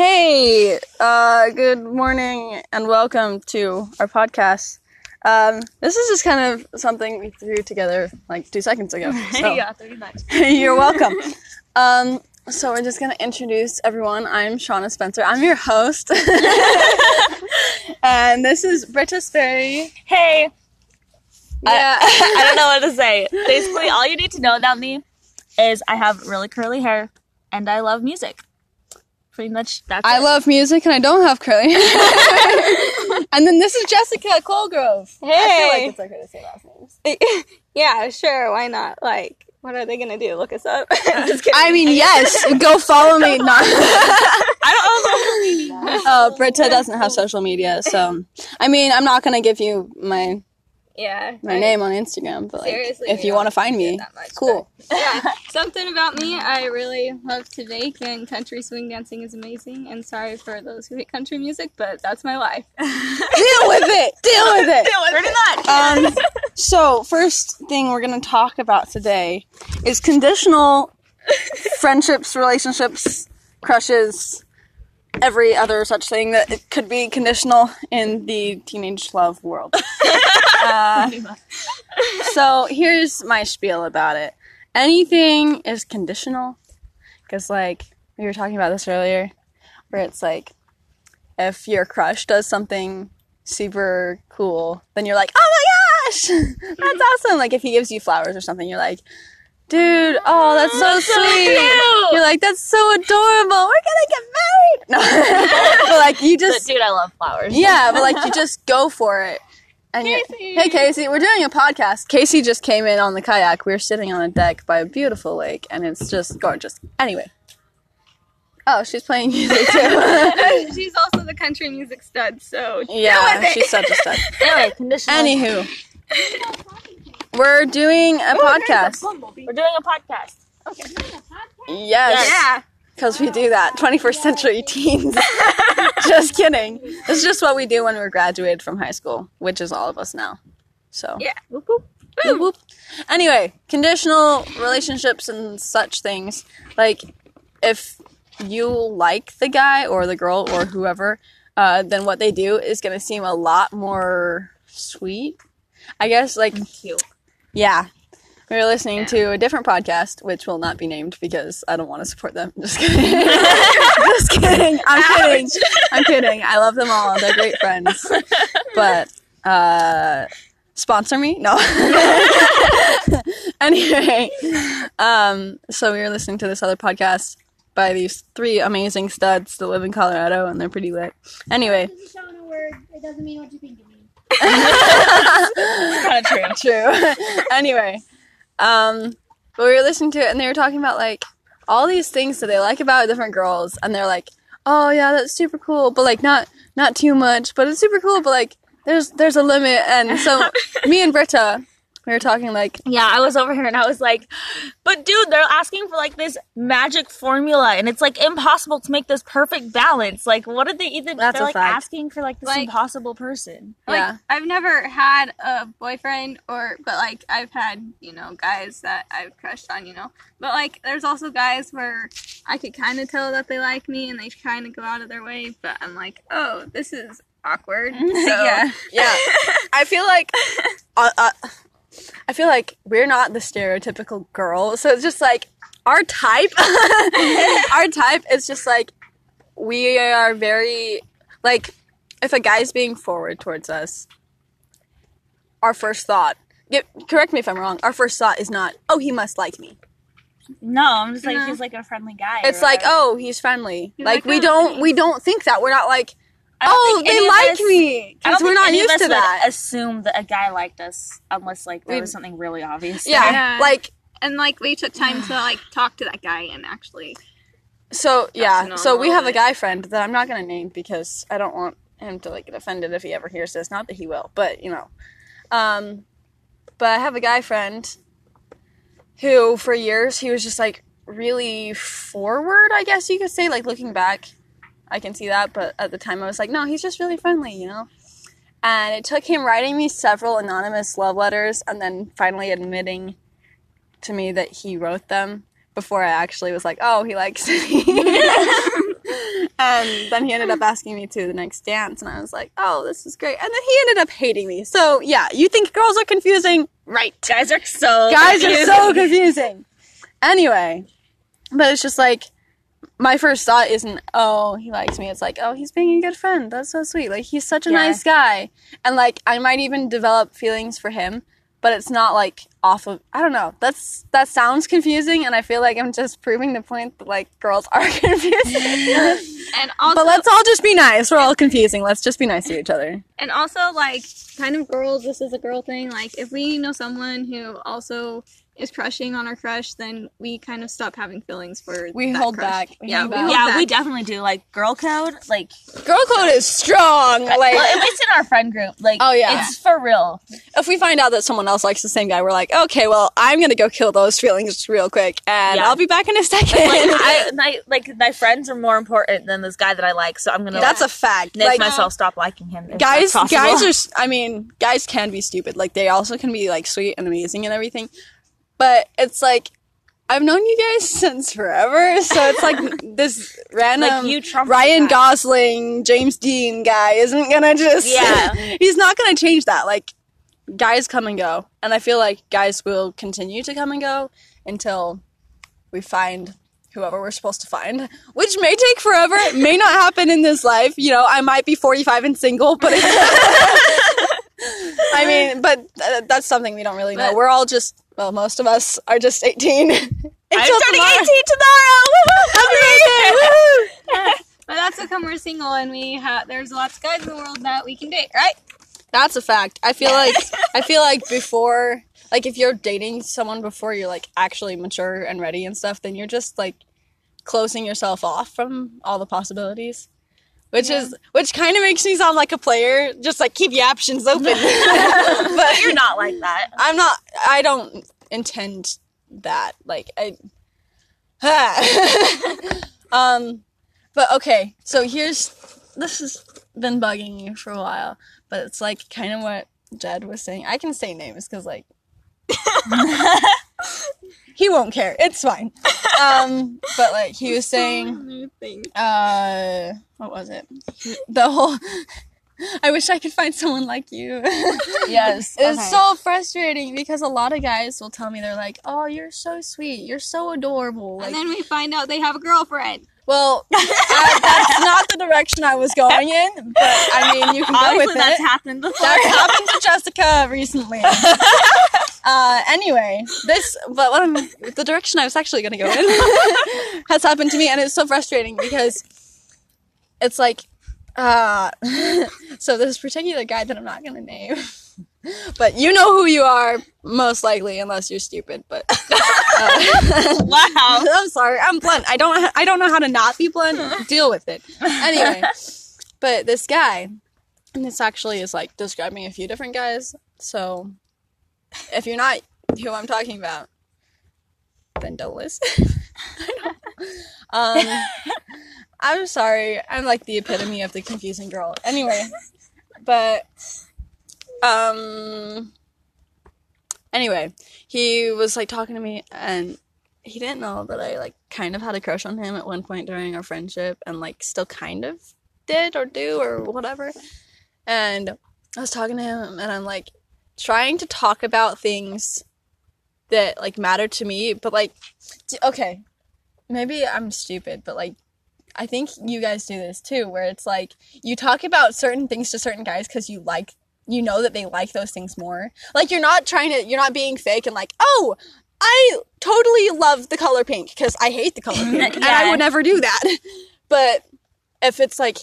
Hey, uh, good morning and welcome to our podcast. Um, this is just kind of something we threw together like two seconds ago. So yeah, pretty much. you're welcome. Um, so we're just gonna introduce everyone. I'm Shauna Spencer. I'm your host, and this is Britta Sperry. Hey, Yeah. I don't know what to say. Basically, all you need to know about me is I have really curly hair and I love music. Pretty much that's I it. love music and I don't have curly hair. and then this is Jessica Colgrove. I feel like Hey. it's okay to say last names. yeah, sure. Why not? Like, what are they gonna do? Look us up? I mean, yes, go follow me. Not. I don't know. Uh, Britta doesn't have social media, so I mean, I'm not gonna give you my yeah, my I- name on Instagram, but like, if you want to find me, much, cool. Yeah, something about me. I really love to bake, and country swing dancing is amazing. And sorry for those who hate country music, but that's my life. Deal with it. Deal with it. Deal with Pretty much. Um, so first thing we're gonna talk about today is conditional friendships, relationships, crushes, every other such thing that could be conditional in the teenage love world. Uh, so here's my spiel about it. Anything is conditional because, like, we were talking about this earlier, where it's like, if your crush does something super cool, then you're like, oh my gosh, that's awesome. Like, if he gives you flowers or something, you're like, dude, oh, that's so sweet. You're like, that's so adorable. We're gonna get married. No, but like, you But just, dude, I love flowers. yeah, but like, you just go for it. And Casey. hey, Casey, we're doing a podcast. Casey just came in on the kayak. We are sitting on a deck by a beautiful lake, and it's just gorgeous. Anyway. Oh, she's playing music too. She's also the country music stud, so yeah, she's such a stud. Anyway, conditional. Anywho, we're doing a podcast. We're doing a podcast. Yes, yeah. because we do that. 21st century teens. just kidding. It's just what we do when we're graduated from high school, which is all of us now. So Yeah. Whoop, whoop. Whoop, whoop. Anyway, conditional relationships and such things. Like, if you like the guy or the girl or whoever, uh, then what they do is going to seem a lot more sweet. I guess, like, Cute. Yeah. We were listening to a different podcast, which will not be named because I don't want to support them. Just kidding. Just kidding. I'm kidding. I'm kidding. I love them all. They're great friends. But uh sponsor me? No. anyway, um so we were listening to this other podcast by these three amazing studs that live in Colorado and they're pretty lit. Anyway, doesn't sound a word. It doesn't mean what you think it means. Kind of true. True. anyway, um, but we were listening to it, and they were talking about like all these things that they like about different girls, and they're like, "Oh yeah, that's super cool," but like not not too much, but it's super cool, but like there's there's a limit, and so me and Britta, we were talking like, Yeah, I was over here and I was like, but dude, they're asking for like this magic formula and it's like impossible to make this perfect balance. Like, what did they even, That's they're a like fact. asking for like this Like- impossible person. Like, Yeah. I've never had a boyfriend or but like I've had, you know, guys that I've crushed on, you know. But like there's also guys where I could kind of tell that they like me and they kind of go out of their way, but I'm like, "Oh, this is awkward." So yeah, yeah. I feel like, uh, uh, I feel like we're not the stereotypical girl, so it's just like our type. our type is just like we are very like if a guy's being forward towards us, our first thought. Get, correct me if I'm wrong. Our first thought is not, "Oh, he must like me." No, I'm just like, No. he's like a friendly guy. It's like, whatever. "Oh, he's friendly." You're like like, we "Oh, don't thanks." we don't think that. We're not like, I don't "Oh, think they like us- me," because we're not any of used us to would that. Assume that a guy liked us unless like there was something really obvious. Yeah, Yeah. like And like we took time to like talk to that guy and actually so. Yeah, so we have a guy friend that I'm not gonna name because I don't want him to like get offended if he ever hears this. Not that he will, but you know. Um, but I have a guy friend who, for years, he was just like really forward. I guess you could say, like looking back, I can see that. But at the time, I was like, no, he's just really friendly, you know. And it took him writing me several anonymous love letters and then finally admitting to me that he wrote them before I actually was like, oh, he likes me. and then he ended up asking me to the next dance, and I was like, "Oh, this is great." And then he ended up hating me. So yeah, you think girls are confusing, right? Guys are so Guys are so confusing. Anyway, but it's just like my first thought isn't, "Oh, he likes me." It's like, "Oh, he's being a good friend. That's so sweet. Like he's such a Yeah. nice guy." And like I might even develop feelings for him, but it's not like off of I don't know. That's that sounds confusing and I feel like I'm just proving the point that like girls are confusing. And also, but let's all just be nice. We're all confusing. Let's just be nice to each other. and also like kind of girls. This is a girl thing. Like if we know someone who also is crushing on our crush, then we kind of stop having feelings for. We that hold crush. back. We yeah, hold we back. hold Yeah, back. we definitely do. Like girl code, like Girl code is strong. Like well, at least in our friend group, like Oh, yeah. it's for real. if we find out that someone else likes the same guy, we're like, okay, well, I'm gonna go kill those feelings real quick, and Yeah. I'll be back in a second. Like I, my, like my friends are more important than this guy that I like, so I'm gonna That's a fact. make Like myself stop liking him. if guys, that's guys are. I mean, guys can be stupid. Like they also can be like sweet and amazing and everything, but it's like. I've known you guys since forever, so it's like this random Like, Ryan. Gosling, James Dean guy isn't gonna just Yeah. he's not gonna change that. Like guys come and go, and I feel like guys will continue to come and go until we find whoever we're supposed to find, which may take forever. It may not happen in this life. You know, I might be 45 and single, but I mean, but uh, that's something we don't really know. But- we're all just well, most of us are just 18. I'm turning tomorrow. 18 tomorrow. But that's because we're single and we have. There's lots of guys in the world that we can date, right? That's a fact. I feel like I feel like before like if you're dating someone before you're like actually mature and ready and stuff, then you're just like closing yourself off from all the possibilities. Which is which kind of makes me sound like a player, just like keep your options open. but You're not like that. I'm not I don't intend that. Like I Um but okay, so here's this has been bugging you for a while, but it's like kind of what Jed was saying. I can say names because like he won't care. It's fine. Um, but like he was saying, uh, what was it? The whole. I wish I could find someone like you. Yes. It's so frustrating because a lot of guys will tell me they're like, "Oh, you're so sweet. You're so adorable." Like, and then we find out they have a girlfriend. Well, I, that's not the direction I was going in, but I mean, you can go Obviously, with that's it. happened before. That's happened to Jessica recently. Uh, anyway, this, but what I'm, the direction I was actually going to go in has happened to me, and it's so frustrating because it's like, uh, so this particular guy that I'm not going to name, but you know who you are, most likely, unless you're stupid. But uh, wow. I'm sorry, I'm blunt. I don't, I don't know how to not be blunt. Deal with it. Anyway, but this guy, and this actually is like describing a few different guys. So if you're not who I'm talking about, then don't listen. Um, I'm sorry. I'm like the epitome of the confusing girl. Anyway, but um, anyway, he was like talking to me, and he didn't know that I like kind of had a crush on him at one point during our friendship, and like still kind of did or do or whatever. And I was talking to him, and I'm like trying to talk about things that like matter to me, but like, okay, maybe I'm stupid, but like. I think you guys do this too, where it's like you talk about certain things to certain guys because you like, you know that they like those things more. Like you're not trying to, you're not being fake and like, oh, I totally love the color pink because I hate the color pink and I would never do that. But if it's like,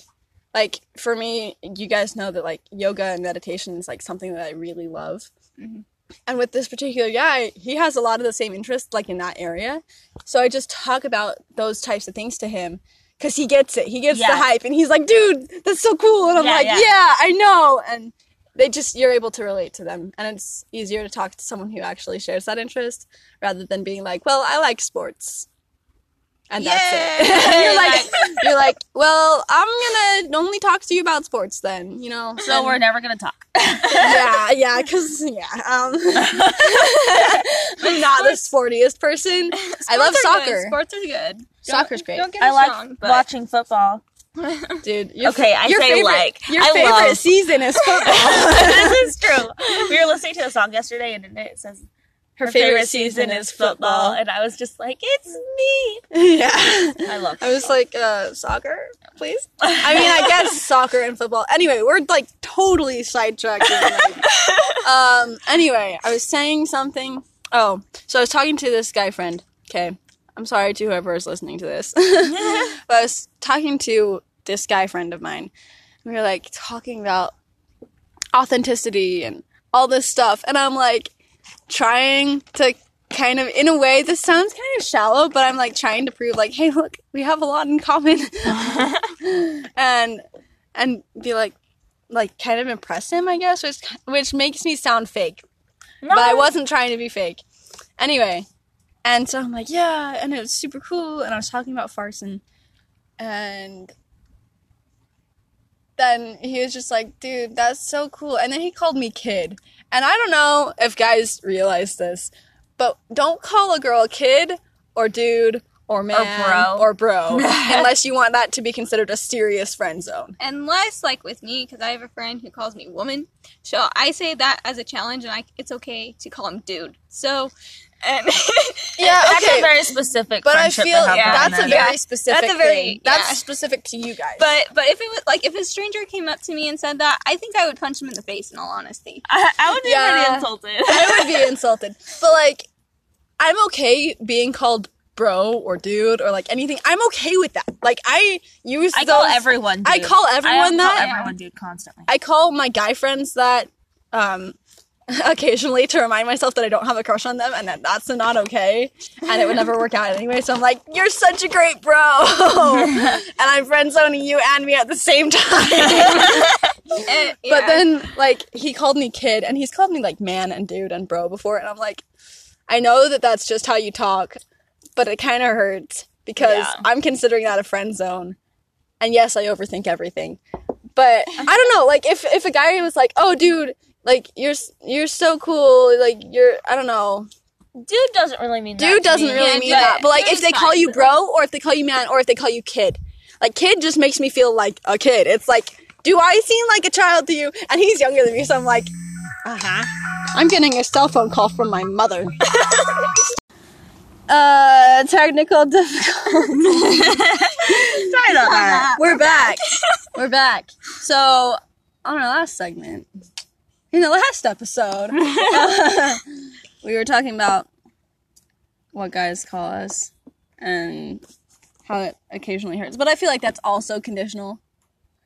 like for me, you guys know that like yoga and meditation is like something that I really love. Mm-hmm. And with this particular guy, he has a lot of the same interests like in that area. So I just talk about those types of things to him because he gets it. He gets the hype and he's like, dude, that's so cool. And I'm Yeah, like, yeah. yeah, I know. And they just, you're able to relate to them. And it's easier to talk to someone who actually shares that interest rather than being like, well, I like sports. And that's it. You're like, you're like, well, I'm gonna only talk to you about sports then, you know. So And- we're never gonna talk. yeah, yeah, because yeah, um, I'm not the sportiest person. I love soccer. Good. Sports are good. Soccer's great. Don't get I like wrong, but watching football. Dude, your, Okay, I your say favorite, like. Your I favorite love- season is football. this is true. We were listening to a song yesterday, and it, says Her her favorite, season is football, and I was just like, it's me. yeah. I love. I was like, uh, soccer, please. I mean, I guess soccer and football. Anyway, we're like totally sidetracked. um. Anyway, I was saying something. Oh, so I was talking to this guy friend. Okay, I'm sorry to whoever is listening to this, but I was talking to this guy friend of mine. And We were like talking about authenticity and all this stuff, and I'm like trying to kind of in a way this sounds kind of shallow but i'm like trying to prove like hey look we have a lot in common. And and be like like kind of impress him i guess which which makes me sound fake. No, but i wasn't trying to be fake. Anyway and so i'm like yeah and it was super cool and i was talking about farson and then he was just like dude that's so cool. And then he called me kid. And i don't know if guys realize this but don't call a girl a kid or dude or man bro. or bro unless you want that to be considered a serious friend zone. Unless, like with me, because I have a friend who calls me woman, so I say that as a challenge, and I, it's okay to call him dude. So, and yeah that's a very specific. but i feel to have yeah, that's a very Yeah. specific That's a very- thing. that's specific to you guys but but if it was like if a stranger came up to me and said that, I think I would punch him in the face. In all honesty, I, I would be Yeah. pretty insulted. I would be insulted. But like, I'm okay being called bro or dude or like anything. I'm okay with that. Like, I use I those. call everyone. Dude. I call I everyone call that. everyone dude constantly. I call my guy friends that. Um, occasionally to remind myself that I don't have a crush on them and that that's not okay and it would never work out anyway. So I'm like, you're such a great bro, and I'm friend zoning you and me at the same time. Eh, But yeah. then, like, he called me kid, and he's called me like man and dude and bro before, and I'm like, I know that that's just how you talk, but it kind of hurts because Yeah. I'm considering that a friend zone, and yes, I overthink everything, but I don't know, like if if a guy was like, oh, dude, like you're you're so cool, like you're I don't know, Dude doesn't really mean that. dude to doesn't me. really Yeah, mean that, but like if they call you bro or if they call you man or if they call you kid, like kid just makes me feel like a kid. It's like, do I seem like a child to you? And he's younger than me, so I'm like, uh huh. I'm getting a cell phone call from my mother. uh, technical difficulty. Sorry about that. We're back. We're back. So on our last segment, in the last episode, we were talking about what guys call us and how it occasionally hurts. But I feel like that's also conditional.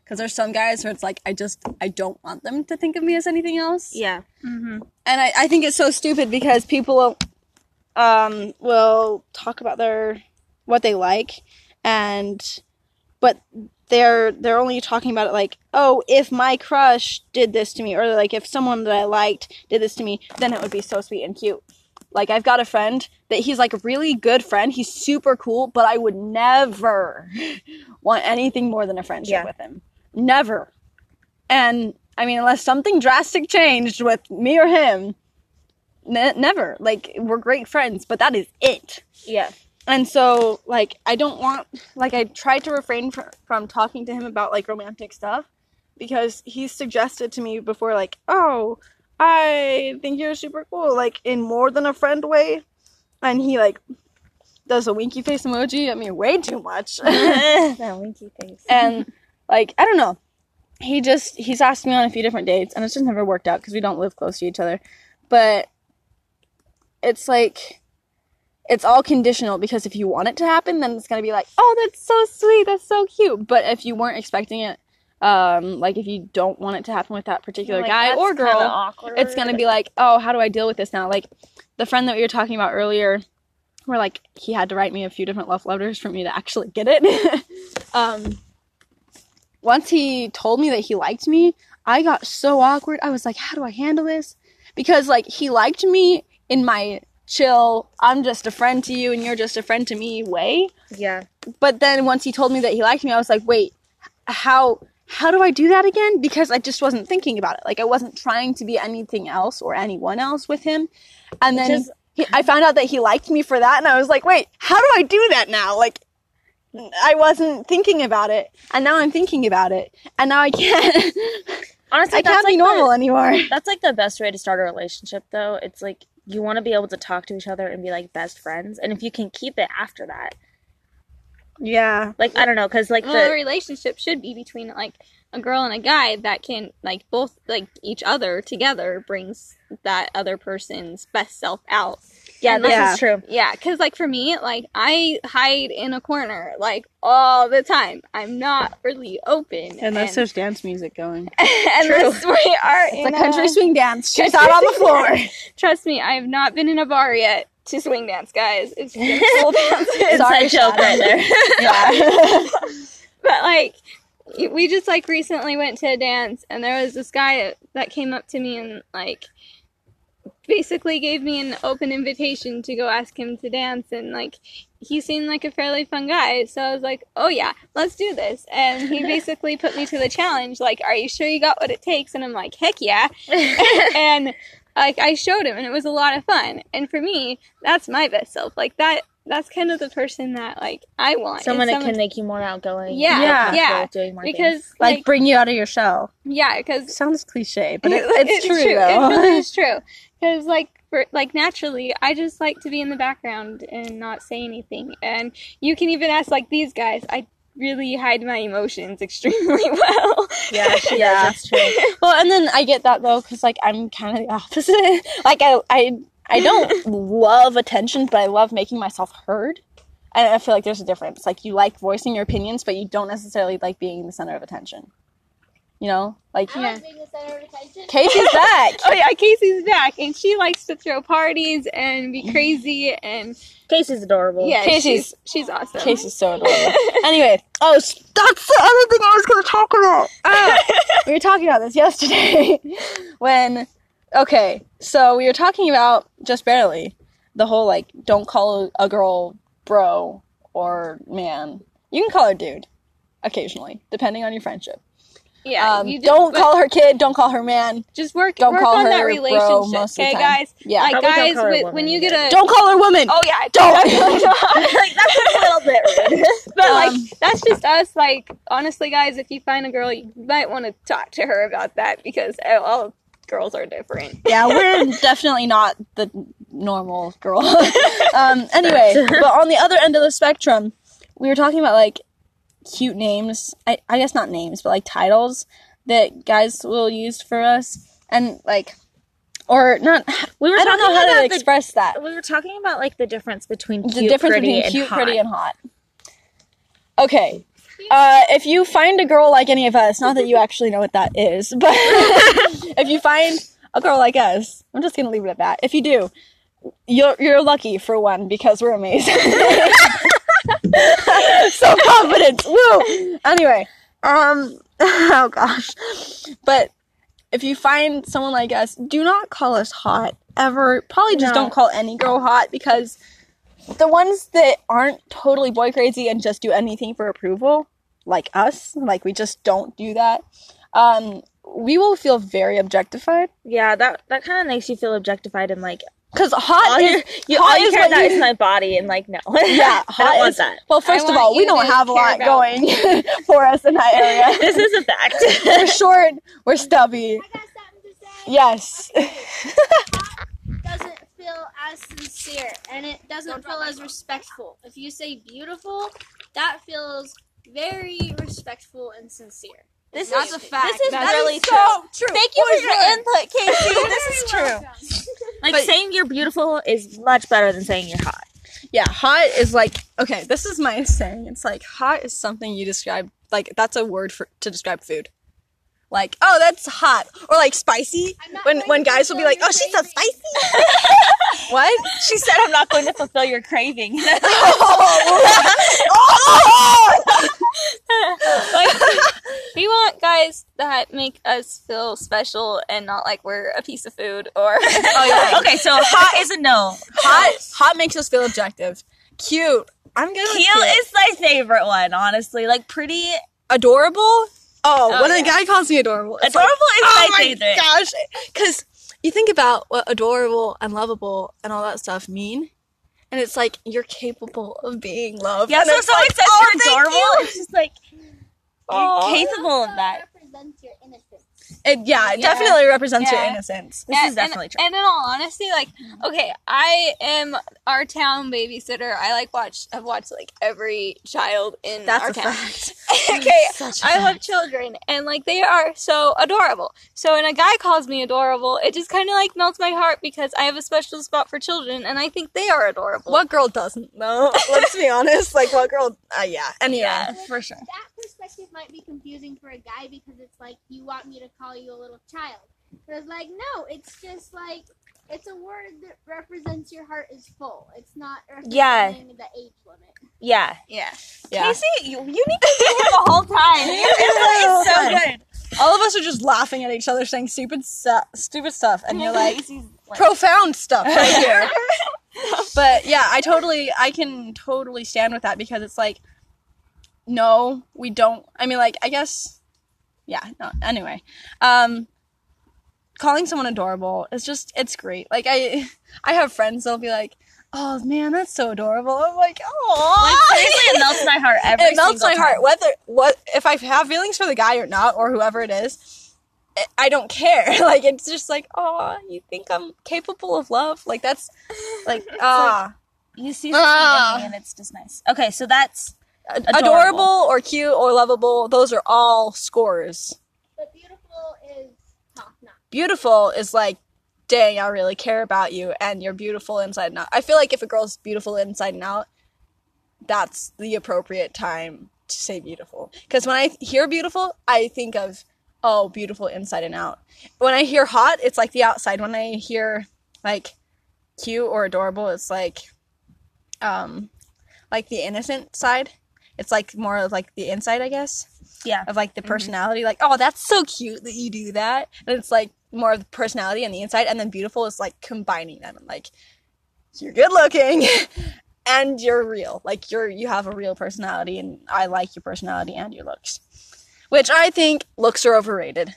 Because there's some guys where it's like, I just, I don't want them to think of me as anything else. Yeah. And I, I think it's so stupid because people will, um, will talk about their, what they like and, but they're, they're only talking about it like, oh, if my crush did this to me or like if someone that I liked did this to me, then it would be so sweet and cute. Like I've got a friend that he's like a really good friend. He's super cool, but I would never want anything more than a friendship Yeah. with him. Never. And I mean, unless something drastic changed with me or him, ne- never. Like we're great friends, but that is it. Yeah. And so, like, I don't want, like, I tried to refrain fr- from talking to him about, like, romantic stuff because he suggested to me before, like, oh, I think you're super cool, like, in more than a friend way. And he, like, does a winky face emoji at me way too much. that winky face. and, like, I don't know. He just, he's asked me on a few different dates, and it's just never worked out because we don't live close to each other. But it's like, it's all conditional because if you want it to happen, then it's gonna be like, oh, that's so sweet, that's so cute. But if you weren't expecting it, um, like if you don't want it to happen with that particular Like, guy or girl, it's gonna be like, oh, how do I deal with this now? Like the friend that we were talking about earlier, where like he had to write me a few different love letters for me to actually get it. um, once he told me that he liked me, I got so awkward. I was like, how do I handle this? Because like he liked me in my chill, I'm just a friend to you and you're just a friend to me way. yeah. But then once he told me that he liked me, I was like, wait, how how do I do that again? Because I just wasn't thinking about it. Like I wasn't trying to be anything else or anyone else with him. And then Just- he, I found out that he liked me for that, and I was like, wait, how do I do that now? Like I wasn't thinking about it, and now I'm thinking about it, and now I can't. Honestly, I can't like be normal The, anymore. that's like the best way to start a relationship, though. It's like you want to be able to talk to each other and be like best friends, and if you can keep it after that, Yeah. like I don't know, because like well, a the relationship should be between like a girl and a guy that can like both like each other together brings that other person's best self out. Yeah, and, this like- is true. Yeah, because like for me, like I hide in a corner like all the time. I'm not really open. Unless and, there's dance music going. unless we are It's in a country a- swing dance. She's country out on the floor. Trust me, I have not been in a bar yet to swing dance, guys. It's just full dances. Inside joke right there. yeah. But like, we just like recently went to a dance, and there was this guy that came up to me and like basically gave me an open invitation to go ask him to dance, and like he seemed like a fairly fun guy. So I was like, oh yeah, let's do this. And he basically put me to the challenge, like, are you sure you got what it takes? And I'm like, heck yeah. and like I showed him, and it was a lot of fun. And for me, that's my best self. Like that. That's kind of the person that like I want. is someone that can make you more outgoing. Yeah, Yeah. yeah. doing more things. because like, like, bring you out of your shell. yeah, because Sounds cliche, but it, it's, true, though. It really is true. Because like for like naturally, I just like to be in the background and not say anything. And you can even ask like these guys. I really hide my emotions extremely well. yeah, she Yeah. That's true. well, and then I get that though, because like I'm kind of the opposite. like I, I, I don't love attention, but I love making myself heard. And I feel like there's a difference. Like you like voicing your opinions, but you don't necessarily like being the center of attention. You know, like I Yeah. like being the center of attention. Casey's back. oh yeah, Casey's back, and she likes to throw parties and be crazy. And Casey's adorable. yeah, Casey's- she's she's awesome. Casey's so adorable. anyway, oh, s- that's the other thing I was going to talk about. Ah, we were talking about this yesterday when, okay, so we were talking about just barely the whole like, don't call a girl bro or man. You can call her dude occasionally, depending on your friendship. Yeah, Um, you just, don't but call her kid. Don't call her man. just work. don't work call on that her bro relationship, most of the okay, time. guys. Yeah. Like Probably guys, call when, when you get a Don't call her woman. oh yeah, Don't. definitely like that's a little bit rude. But like Um, that's just us. Like honestly, guys, if you find a girl, you might want to talk to her about that because uh, all girls are different. yeah, we're definitely not the normal girl. um, anyway, but on the other end of the spectrum, we were talking about like cute names. I, I guess not names, but like titles that guys will use for us, and like, or not. We were I don't know how to the- express that. We were talking about like the difference between cute, the difference pretty, between and cute, hot. pretty, and hot. Okay. Uh, if you find a girl like any of us, not that you actually know what that is, but if you find a girl like us, I'm just gonna leave it at that. If you do, you're you're lucky for one because we're amazing. so confident. Woo. Anyway, um, oh gosh, but if you find someone like us, do not call us hot ever. Probably just No. don't call any girl hot because the ones that aren't totally boy crazy and just do anything for approval, like us, like we just don't do that. Um, we will feel very objectified Yeah, that that kind of makes you feel objectified and like because hot all is you, you hot all you is care what about you- is my body and like no. yeah, I hot don't want is- that. Well, first I of all, we don't have a lot about- going for us in that area. This is a fact. we're short, we're stubby. I got something to say. Yes. Hot doesn't feel as sincere and it doesn't feel as respectful. If you say beautiful, that feels very respectful and sincere. This That's is a fact. This is That's really so true. true. Thank you for your input, Casey. this is true. Like But- saying you're beautiful is much better than saying you're hot. Yeah, hot is like okay. This is my saying. It's like hot is something you describe like that's a word for to describe food. Like oh, that's hot, or like spicy. When when guys will be like, oh, she's so spicy. what? She said I'm not going to fulfill your craving. oh! Like, we want guys that make us feel special and not like we're a piece of food or. oh yeah. okay, so hot is a no. Hot hot makes us feel objective. Cute. I'm good. with Cute is my favorite one, honestly. Like pretty adorable. Oh, Oh, when yeah. a guy calls me adorable, it's adorable like, is oh my, my favorite. gosh, because you think about what adorable and lovable and all that stuff mean, and it's like you're capable of being loved. Yeah, and so it's someone like, says "Oh, you're thank adorable. you." It's just like you're Aw. capable of that. represents your innocence. It, yeah, it Yeah. definitely represents your innocence. This and, is definitely and, true. And in all honesty, like, okay, I am our town babysitter. I like watch. I've watched like every child in That's our a town. fact. okay, Such a I love children, and like they are so adorable. So when a guy calls me adorable, it just kind of like melts my heart because I have a special spot for children, and I think they are adorable. What girl doesn't? No, let's be honest. Like, what girl? Uh, yeah. Anyway, Yeah, for sure. That perspective might be confusing for a guy because it's like you want me to call you a little child. But it's like no, it's just like it's a word that represents your heart is full. It's not Yeah. the age limit. Yeah. yeah, yeah. Casey, you, you need to do here the whole time. It's so good. All of us are just laughing at each other, saying stupid, stu- stupid stuff, and you're like like, profound stuff right here. but yeah, I totally, I can totally stand with that because it's like, no, we don't. I mean, like, I guess, yeah. No. Anyway, um, calling someone adorable is just, it's great. Like, I, I have friends that'll be like, oh man, that's so adorable. I'm like, oh, seriously, it melts my heart every it melts my single heart whether what if i have feelings for the guy or not or whoever it is I- don't care like it's just like oh you think i'm capable of love like that's like ah You see something in me and it's just nice. Okay, so that's adorable. Adorable. or cute or lovable those are all scores But beautiful is top notch. beautiful is like dang i really care about you and you're beautiful inside and out i feel like if a girl's beautiful inside and out that's the appropriate time to say beautiful because when i hear beautiful i think of oh beautiful inside and out when i hear hot it's like the outside when i hear like cute or adorable it's like um like the innocent side it's like more of like the inside i guess. Yeah. of like the mm-hmm. personality. Like oh that's so cute that you do that. And it's like more of the personality and the inside. And then beautiful is like combining them. And like you're good looking. And you're real. Like you're you have a real personality. And i like your personality and your looks. Which i think looks are overrated.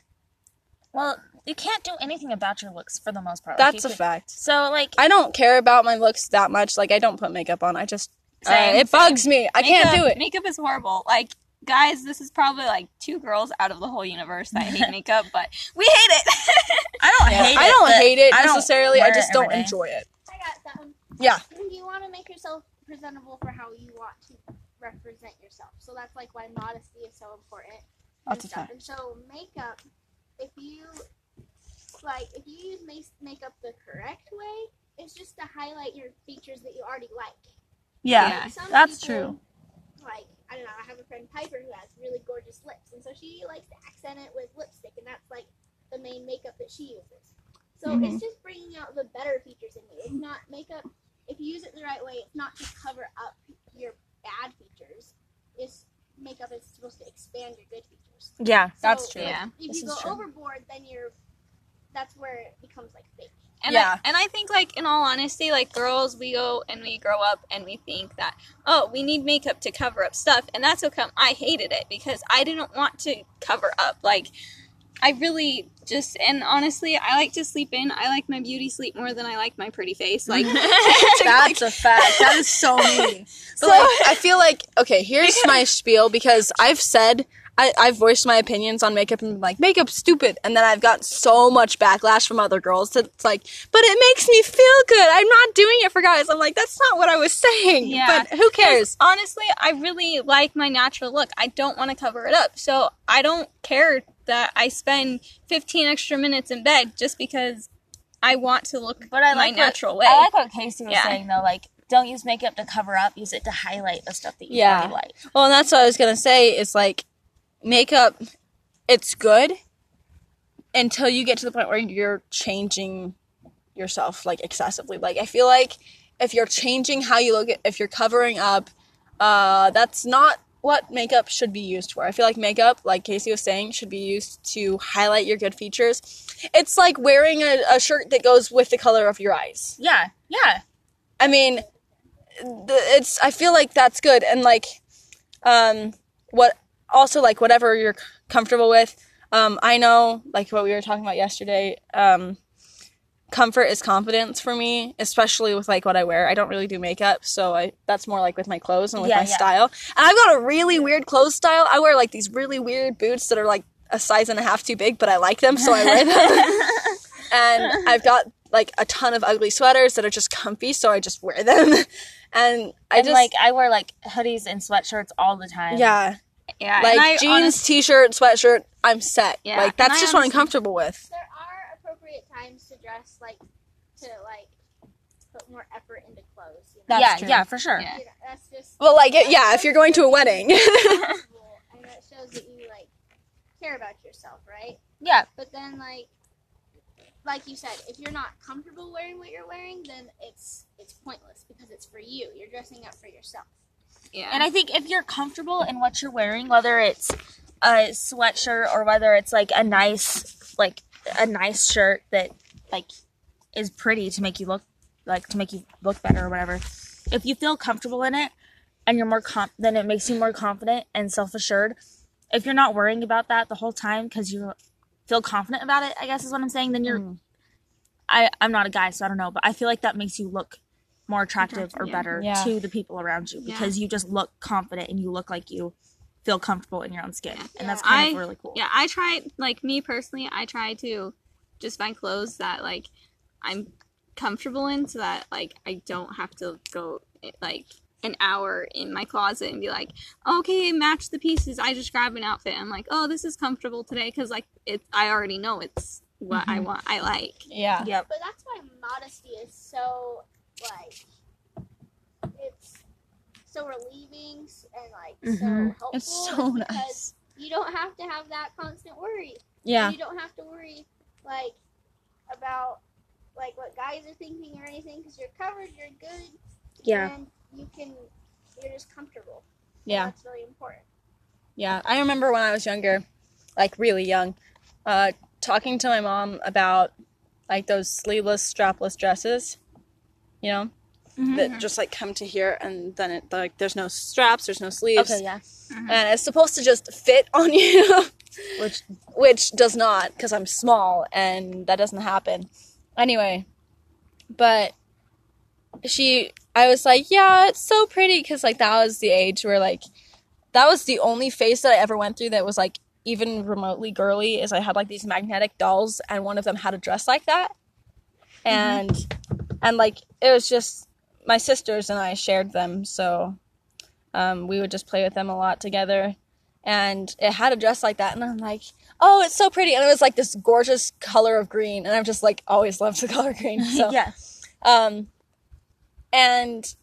Well, you can't do anything about your looks for the most part. That's you a could- fact. So like i don't care about my looks that much. Like i don't put makeup on. I just uh, Same, it bugs me i can't do it Makeup is horrible. Like. Guys, this is probably like two girls out of the whole universe that hate makeup, but we hate it. I don't Yeah, hate it. i don't hate it I don't necessarily i wear just don't enjoy it I got that one. yeah You want to make yourself presentable for how you want to represent yourself. So that's like why modesty is so important. and That's a stuff. And so makeup, if you like, if you use ma- makeup the correct way, it's just to highlight your features that you already like. Yeah, Yeah. That's people, true. Like I don't know, I have a friend Piper who has really gorgeous lips, and so she likes to accent it with lipstick, and that's like the main makeup that she uses. So Mhm. it's just bringing out the better features in you. It's not makeup. If you use it the right way, it's not to cover up your bad features. It's makeup is supposed to expand your good features. Yeah, So That's true. Yeah. If you go true. overboard, then you're. That's where it becomes like fake. And Yeah. I, and I think like in all honesty, like girls, we go and we grow up and we think that oh, we need makeup to cover up stuff, and that's how come I hated it because I didn't want to cover up. Like I really just and honestly, I like to sleep in. I like my beauty sleep more than I like my pretty face. Like That's a fact. That is so mean. But like, I feel like okay. Here's my spiel because I've said I, I've voiced my opinions on makeup and been like makeup's stupid, and then I've got so much backlash from other girls that's like, but it makes me feel good. I'm not doing it for guys. I'm like, that's not what I was saying. Yeah. But who cares? honestly, I really like my natural look. I don't want to cover it up. So I don't care that I spend 15 extra minutes in bed just because I want to look But I my like natural what, way. I like what Casey was Yeah. saying though. Like, don't use makeup to cover up. Use it to highlight the stuff that you Yeah. already like. Well, and that's what I was gonna say. Is like makeup. It's good until you get to the point where you're changing yourself like excessively. Like I feel like if you're changing how you look, at, if you're covering up, uh, that's not what makeup should be used for. I feel like makeup, like Casey was saying, should be used to highlight your good features. It's like wearing a, a shirt that goes with the color of your eyes. Yeah, yeah. I mean, the, it's. I feel like that's good, and like, um, what also like whatever you're comfortable with. Um, I know like what we were talking about yesterday. Um, comfort is confidence for me, especially with like what I wear. I don't really do makeup, so I that's more like with my clothes and with Yeah, my yeah. style. And I've got a really weird clothes style. I wear like these really weird boots that are like a size and a half too big, but I like them, so I wear them. and I've got like a ton of ugly sweaters that are just comfy, so I just wear them. and I and just like I wear like hoodies and sweatshirts all the time. yeah, Yeah, like I jeans, honest- t-shirt, sweatshirt. I'm set. Yeah, like that's I just what I'm comfortable with. There are appropriate times to dress like to like put more effort into clothes. You know? That's yeah, true. yeah, for sure. Yeah. You know, that's just Well, like yeah, if you're going to a wedding. you're and that shows that you like care about yourself, right? Yeah. But then like like you said, if you're not comfortable wearing what you're wearing, then it's it's pointless because it's for you. You're dressing up for yourself. Yeah, And I think if you're comfortable in what you're wearing, whether it's a sweatshirt or whether it's like a nice like a nice shirt that like is pretty to make you look like to make you look better or whatever. If you feel comfortable in it and you're more com- then it makes you more confident and self-assured. If you're not worrying about that the whole time cuz you feel confident about it, I guess is what I'm saying, then you're Mm. I I'm not a guy, so I don't know, but I feel like that makes you look more attractive or Yeah. better Yeah. to the people around you Yeah. because you just look confident and you look like you feel comfortable in your own skin, and that's Yeah. kind of really cool. yeah. I try like me personally. I try to just find clothes that like I'm comfortable in, so that like I don't have to go eh, like an hour in my closet and be like, okay, match the pieces. I just grab an outfit. I'm like, oh, this is comfortable today because like it. I already know it's what I mm-hmm. want. I like. yeah. Yep. But that's why modesty is so like it's so relieving and like Mhm. so helpful. It's so because nice. You don't have to have that constant worry. Yeah. You don't have to worry like about like what guys are thinking or anything because you're covered. You're good. Yeah. And you can. You're just comfortable. Yeah. That's really important. Yeah. I remember when I was younger, like really young, uh, talking to my mom about like those sleeveless, strapless dresses, you know, Mhm. that mm-hmm. just like come to here and then it like there's no straps, there's no sleeves, Okay, yeah. Mm-hmm. and it's supposed to just fit on you, Which which does not because I'm small and that doesn't happen. Anyway, but she, I was like, yeah, it's so pretty because like that was the age where like that was the only phase that I ever went through that was like even remotely girly. Is I had like these magnetic dolls and one of them had a dress like that, mm-hmm. and and like it was just my sisters and I shared them, so um, we would just play with them a lot together. And it had a dress like that, and I'm like, oh, it's so pretty. And it was like this gorgeous color of green, and I've just like always loved the color green. So yeah. um, and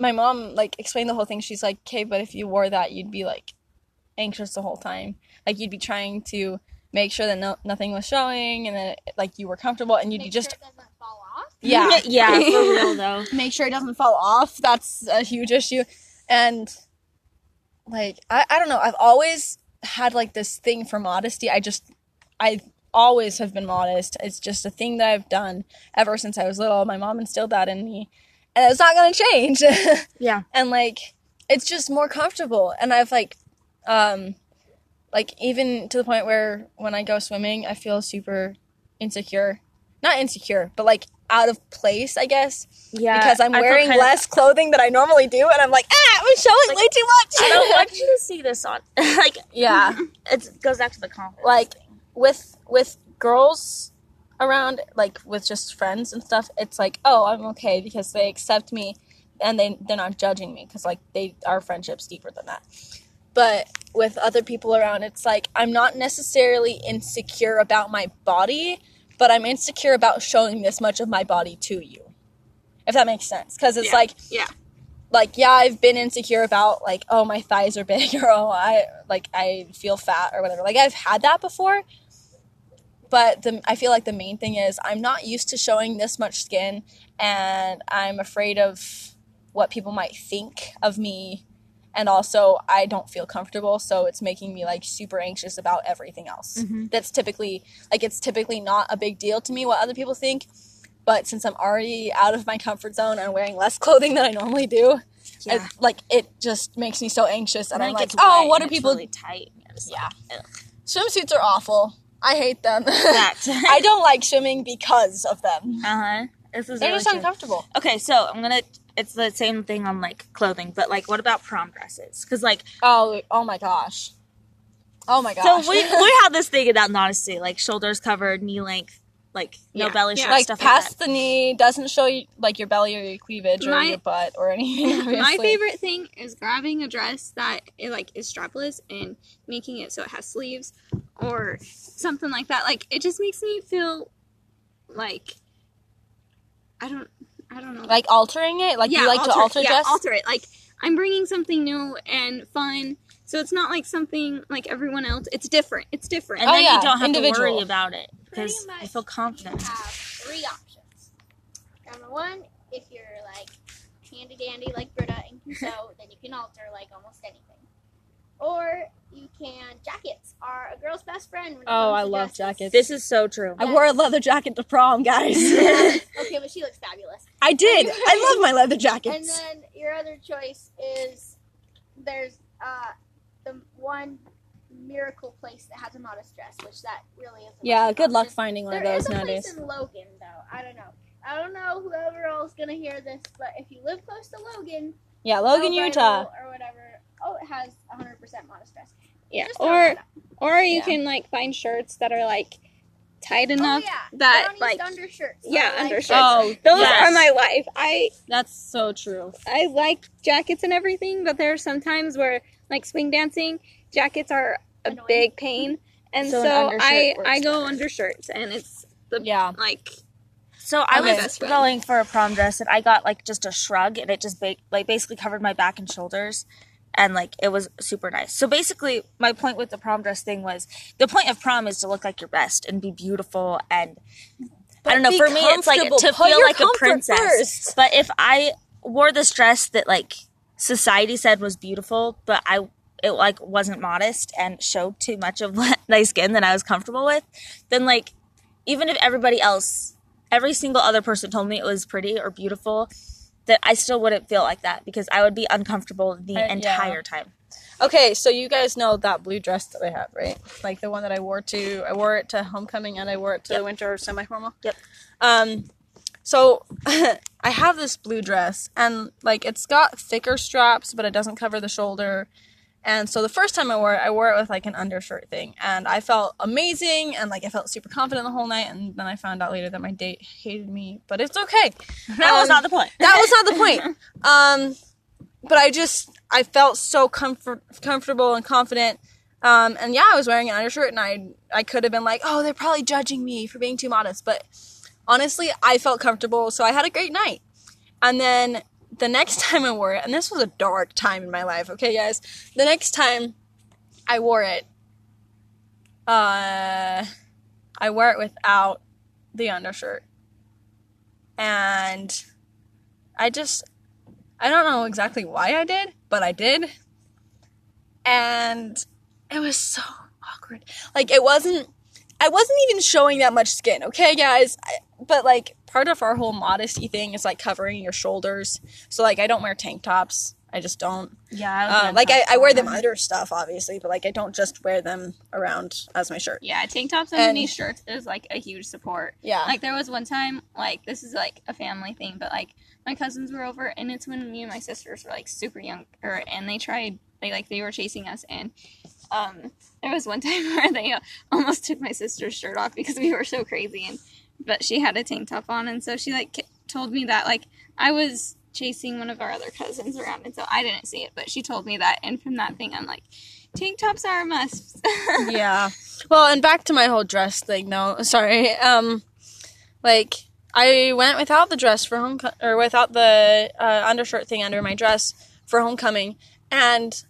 my mom like explained the whole thing. She's like, "Okay, but if you wore that, you'd be like anxious the whole time. Like you'd be trying to make sure that no nothing was showing, and that like you were comfortable, and you'd be just sure it doesn't fall off. Yeah, yeah, for real though. make sure it doesn't fall off. That's a huge issue. And like I, I don't know, I've always had like this thing for modesty. I just I always have been modest. It's just a thing that I've done ever since I was little. My mom instilled that in me. And it's not gonna change. Yeah. and like it's just more comfortable. And I've like um like even to the point where when I go swimming I feel super insecure. Not insecure, but like out of place, I guess Yeah. because I'm wearing kind of- less clothing than I normally do, and I'm like, ah, I'm showing Like, way too much. I don't want you to see this on. like yeah, it goes back to the confidence. like thing. with with girls around, like with just friends and stuff, it's like, oh, I'm okay because they accept me, and they they're not judging me because like they our friendship's deeper than that. But with other people around, it's like I'm not necessarily insecure about my body, but I'm insecure about showing this much of my body to you. If that makes sense, because it's Yeah. like Yeah. like yeah i've been insecure about like oh my thighs are big or oh i like i feel fat or whatever like i've had that before but the i feel like the main thing is i'm not used to showing this much skin and i'm afraid of what people might think of me and also i don't feel comfortable so it's making me like super anxious about everything else Mhm. that's typically like it's typically not a big deal to me what other people think but since i'm already out of my comfort zone and wearing less clothing than i normally do Yeah. it, like it just makes me so anxious and, then i'm like oh what and are people really tight? and yeah like, swimsuits are awful I hate them. I don't like swimming because of them. Uh huh. This is They're really just true. uncomfortable. Okay, so I'm gonna. It's the same thing on like clothing, but like, what about prom dresses? Because like, Oh, oh my gosh. Oh my gosh. so we we have this thing about modesty, like shoulders covered, knee length, like no Yeah. belly Yeah. shirt, like stuff past like the knee doesn't show you like your belly or your cleavage or your butt or anything. My favorite thing is grabbing a dress that it, like is strapless and making it so it has sleeves or something like that. Like it just makes me feel like I don't I don't know. like altering it. Like you like to alter yeah, dress. alter it. Like I'm bringing something new and fun. So it's not like something like everyone else. It's different. It's different. that. And Oh, then yeah, you don't have to individual. worry about it because I feel confident. You have three options. Number one, if you're like handy dandy like Britta and can sew, then you can alter like almost anything. Or you can jackets are a girl's best friend. When Oh, I love dresses. jackets. This is so true. I wore a leather jacket to prom, guys. okay, but she looks fabulous. I did. I love my leather jackets. And then your other choice is there's uh the one miracle place that has a modest dress, which that really is. yeah, most good luck option. finding one of There those is a nowadays. place in Logan, though. I don't know. I don't know whoever else is gonna hear this, but if you live close to Logan, Yeah, Logan, Utah. or whatever, oh, it has 100% modest dress. yeah. Or or you Yeah. can like find shirts that are like tight oh enough yeah, that brownies like undershirts. yeah, like undershirts. Oh, those yes. are my life. I that's so true. I like jackets and everything, but there are some times where, like swing dancing, jackets are a Annoying. big pain, and So so, an I I go better. undershirts, and it's the Yeah. like So I my was best going for a prom dress and I got like just a shrug and it just ba- like basically covered my back and shoulders and like it was super nice. So basically my point with the prom dress thing was the point of prom is to look like your best and be beautiful and I don't know for me it's like to feel like a princess. first. But if I wore this dress that like society said was beautiful but I it like wasn't modest and showed too much of my skin that I was comfortable with, then like even if everybody else, every single other person told me it was pretty or beautiful, that I still wouldn't feel like that because I would be uncomfortable the Uh, yeah. entire time. Okay, so you guys know that blue dress that I have, right? Like the one that I wore to I wore it to homecoming and I wore it to Yep. winter semi formal. Yep. Um so I have this blue dress and like it's got thicker straps but it doesn't cover the shoulder. And so the first time I wore it, I wore it with like an undershirt thing and I felt amazing and like I felt super confident the whole night and then I found out later that my date hated me, but it's okay. That was Um, not the point. that was not the point. Um, but I just I felt so comfort comfortable and confident. Um, and yeah, I was wearing an undershirt, and I I could have been like, oh, they're probably judging me for being too modest. But honestly, I felt comfortable, so I had a great night. And then the next time I wore it, and this was a dark time in my life. Okay, guys, the next time I wore it, uh, I wore it without the undershirt, and I just I don't know exactly why I did, but I did. And it was so awkward. Like it wasn't I wasn't even showing that much skin, okay guys? I, but like part of our whole modesty thing is like covering your shoulders. So like I don't wear tank tops. I just don't. Yeah, Uh, like I, I wear them under stuff obviously, but like I don't just wear them around as my shirt. yeah, tank tops And- underneath shirts is like a huge support. Yeah. Like there was one time, like this is like a family thing, but like my cousins were over, and it's when me and my sisters were like super young, or and they tried, they like they were chasing us, and um, there was one time where they almost took my sister's shirt off because we were so crazy, and but she had a tank top on, and so she like told me that like I was chasing one of our other cousins around, and so I didn't see it, but she told me that, and from that thing, I'm like, tank tops are a must. yeah. Well, and back to my whole dress thing. No, sorry. Um, like I went without the dress for home or without the uh, undershirt thing under my dress for homecoming, and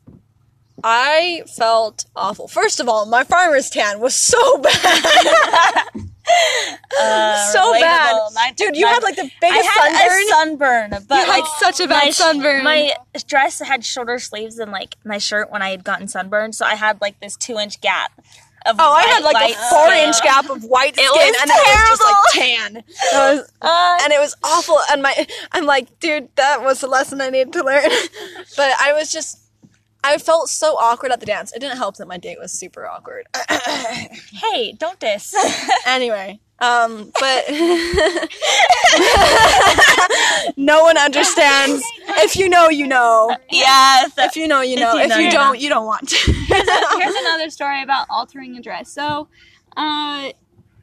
I felt awful. First of all, my farmer's tan was so bad. Uh, so bad. Mine- Dude, you mine- had like the I biggest had sunburn. sunburn, but you like had such a bad my sunburn. My dress had shoulder sleeves and like my shirt when I had gotten sunburned, so I had like this two inch gap. Of Oh, I had like a four skin. inch gap of white skin, was and then it was just like tan. It was- Uh, and it was awful. And my, I'm like, dude, that was a lesson I needed to learn. but I was just, I felt so awkward at the dance. It didn't help that my date was super awkward. Hey, don't diss. anyway, um, but no one understands. If you know, you know. Yes. If you know, you know. you If you you don't, know. you don't want to. Here's another story about altering a dress. So, uh,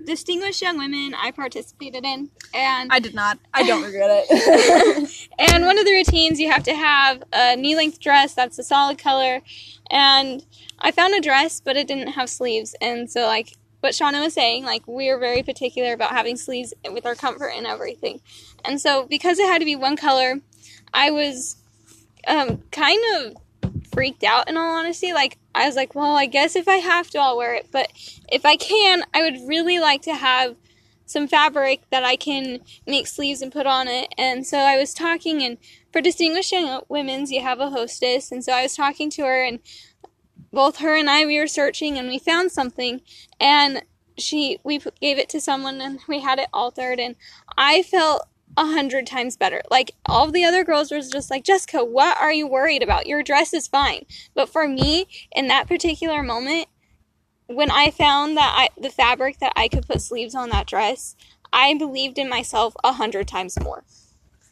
distinguished young women I participated in, and I did not. I don't regret it. and one of the routines you have to have a knee length dress that's a solid color, and I found a dress but it didn't have sleeves, and so like what Shauna was saying, like we are very particular about having sleeves with our comfort and everything, and so because it had to be one color, I was um, kind of freaked out in all honesty. Like I was like, well, I guess if I have to, I'll wear it, but if I can, I would really like to have some fabric that I can make sleeves and put on it. And so I was talking, and for distinguished women's, you have a hostess, and so I was talking to her, and both her and I we were searching, and we found something, and she we gave it to someone, and we had it altered, and I felt a hundred times better. Like all the other girls was just like, Jessica, what are you worried about? Your dress is fine. But for me, in that particular moment, when I found that I, the fabric that I could put sleeves on that dress, I believed in myself a hundred times more.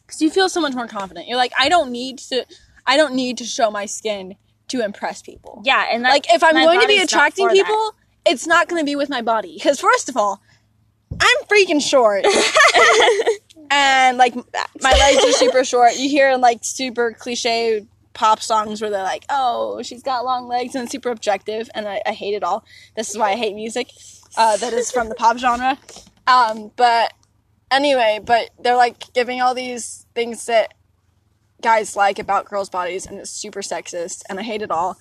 Because you feel so much more confident. You're like, I don't need to. I don't need to show my skin to impress people. Yeah, and that, Like if I'm going to be attracting for that. people, it's not going to be with my body. Because first of all, I'm freaking short, and like my legs are super short. You hear like super cliche pop songs where they're like, "Oh, she's got long legs," and it's super objective, and I, I hate it all. This is why I hate music uh, that is from the pop genre. Um, but anyway, but they're like giving all these things that guys like about girls' bodies, and it's super sexist, and I hate it all.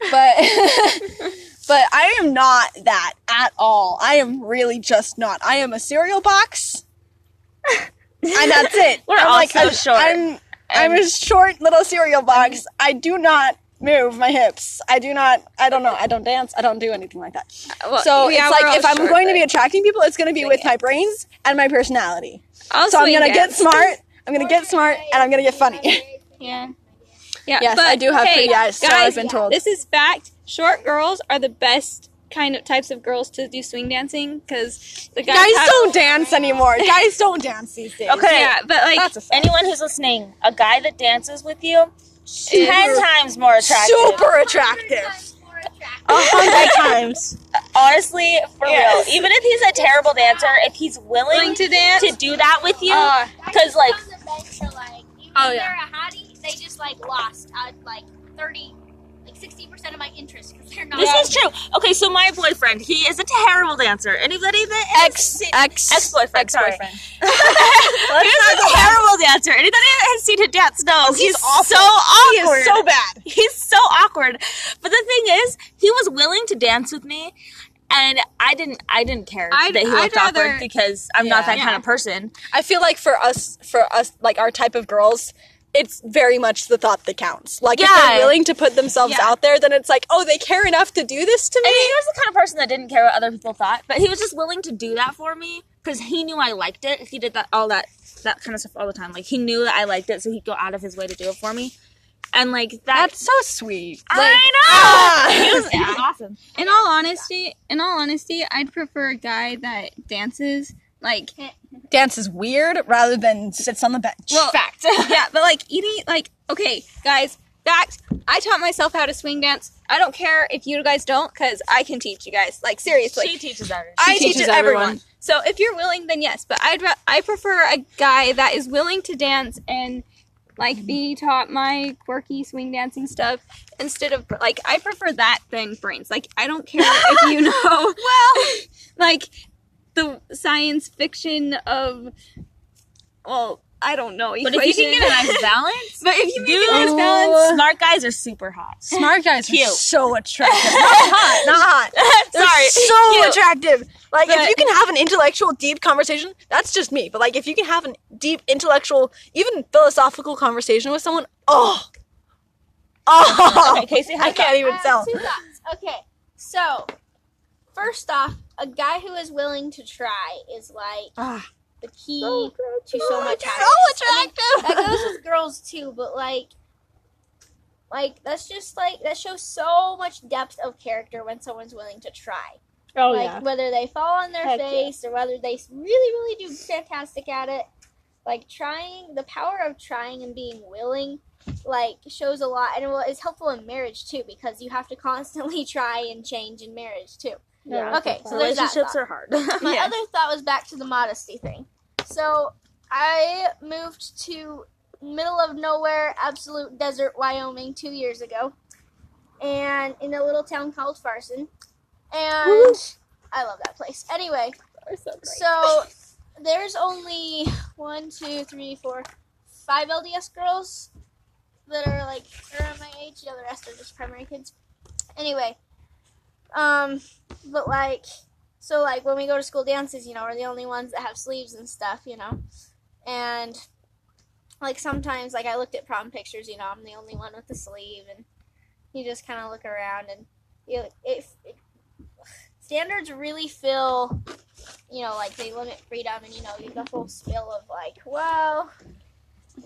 But but I am not that at all. I am really just not. I am a cereal box, and that's it. We're I'm like also a- short. I'm I'm a short little cereal box. I do not move my hips. I do not. I don't know. I don't dance. I don't do anything like that. Uh, well, So yeah, it's like if I'm short, going to be attracting people, it's going to be with my brains and my personality. I'll So I'm gonna get smart. I'm gonna get smart, and I'm gonna get funny. Yeah. Yeah, Yes, but, I do have hey, pretty eyes, so guys, I've been told. This is fact. Short girls are the best kind of types of girls to do swing dancing because the guys, Guys have- don't dance anymore. Guys don't dance these days. Okay. Yeah, but like That's a fact. anyone who's listening, a guy that dances with you, ten times more attractive. Super attractive. A hundred times. Honestly, for Yes. real. Even if he's a terrible dancer, if he's willing willing to dance. to do that with you, Uh, because like like, even Oh, yeah. they're a hottie, they just like lost uh, like thirty, like sixty percent of my interest because they're not. this is true. Okay, so my boyfriend, he is a terrible dancer. Anybody that Ex ex Ex-boyfriend, sorry. ex-boyfriend. he's a terrible dancer. Anybody that has seen him dance knows he's, awful. so awkward. He is so bad. He's so awkward. But the thing is, he was willing to dance with me, and I didn't. I didn't care I'd- that he I'd awkward rather- because I'm not Yeah. that kind of person. I feel like for us, for us, like our type of girls, it's very much the thought that counts. Like if they're willing to put themselves Yeah. out there, then it's like, oh, they care enough to do this to me. And he was the kind of person that didn't care what other people thought, but he was just willing to do that for me because he knew I liked it. He did that all that that kind of stuff all the time. Like he knew that I liked it, so he'd go out of his way to do it for me. And like that, That's so sweet. I know. ah! He was, he was awesome. in all honesty, in all honesty, I'd prefer a guy that dances like dances weird rather than sits on the bench. Well, Fact. yeah, but like eating, like okay, guys, fact. I taught myself how to swing dance. I don't care if you guys don't, because I can teach you guys. Like seriously, she teaches others. I She teach teaches everyone. everyone. So if you're willing, then yes. But I'd ra- I prefer a guy that is willing to dance and like be taught my quirky swing dancing stuff instead of like I prefer that than brains. Like I don't care if you know well like the science fiction of well I don't know. but if you can get a nice balance, but if you make dude, a nice balance, smart guys are super hot. Smart guys are so attractive. Not hot, not hot. Sorry, so cute. attractive. Like But- if you can have an intellectual, deep conversation, that's just me. But like if you can have a deep, intellectual, even philosophical conversation with someone, oh, oh, Okay, Casey, I can't even I have tell. two thoughts. Okay, so first off, a guy who is willing to try is like Ah. The key to so much So happiness. I mean, that goes with girls too, but like Like that's just like that shows so much depth of character when someone's willing to try. Oh like whether they fall on their Heck yeah. face or whether they really really do fantastic at it. Like trying the power of trying and being willing like shows a lot and it is helpful in marriage too because you have to constantly try and change in marriage too. Yeah. Okay, so there's that relationships thought. are hard. My Yeah. other thought was back to the modesty thing. So I moved to middle of nowhere, absolute desert, Wyoming, two years ago, and in a little town called Farson, and Woo. I love that place. Anyway, So so there's only one, two, three, four, five LDS girls that are like around my age. The other rest are just primary kids. Anyway, um, but like, so like when we go to school dances, you know, we're the only ones that have sleeves and stuff, you know, and like sometimes like I looked at prom pictures, you know, I'm the only one with the sleeve, and you just kind of look around and you it, it standards really feel you know, like they limit freedom, and you know, you get the whole spill of like, well,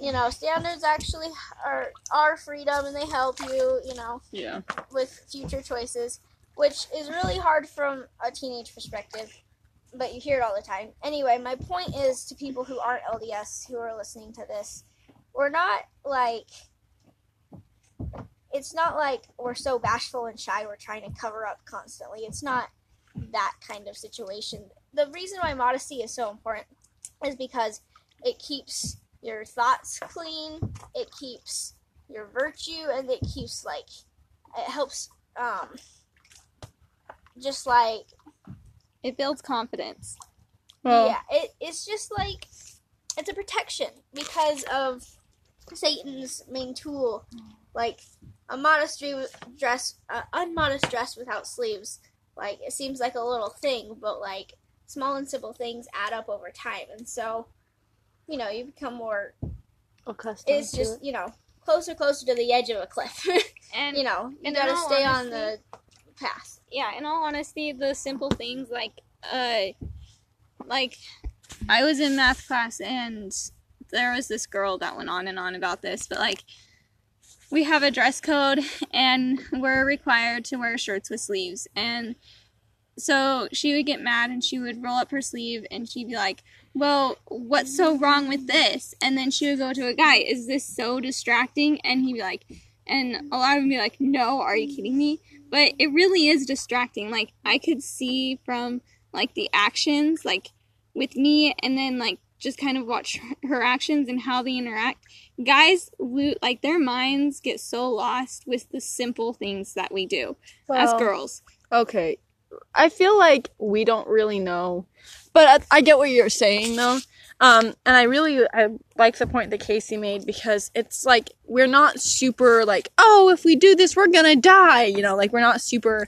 you know, standards actually are are freedom, and they help you, you know, yeah. with future choices, which is really hard from a teenage perspective, but you hear it all the time. Anyway, my point is to people who aren't LDS who are listening to this, we're not like. It's not like we're so bashful and shy we're trying to cover up constantly. It's not that kind of situation. The reason why modesty is so important is because it keeps your thoughts clean, it keeps your virtue, and it keeps like it helps um just like It builds confidence. Well, yeah, it, it's just like it's a protection because of Satan's main tool, like a modest dress, uh, unmodest dress without sleeves. Like it seems like a little thing, but like small and simple things add up over time, and so you know you become more. Accustomed It's to just it. you know closer, closer to the edge of a cliff. And you know you gotta all stay on the path. Yeah, in all honesty, the simple things like uh like I was in math class and there was this girl that went on and on about this, but like we have a dress code and we're required to wear shirts with sleeves and so she would get mad and she would roll up her sleeve and she'd be like, Well, what's so wrong with this? And then she would go to a guy, Is this so distracting? And he'd be like, and a lot of them be like, No, are you kidding me? But it really is distracting. Like, I could see from like the actions, like with me, and then like just kind of watch her actions and how they interact. Guys, lo- like their minds get so lost with the simple things that we do as girls. Okay. I feel like we don't really know, but I, I get what you're saying though. Um, and I really I like the point that Casey made because it's like we're not super like oh if we do this we're gonna die you know like we're not super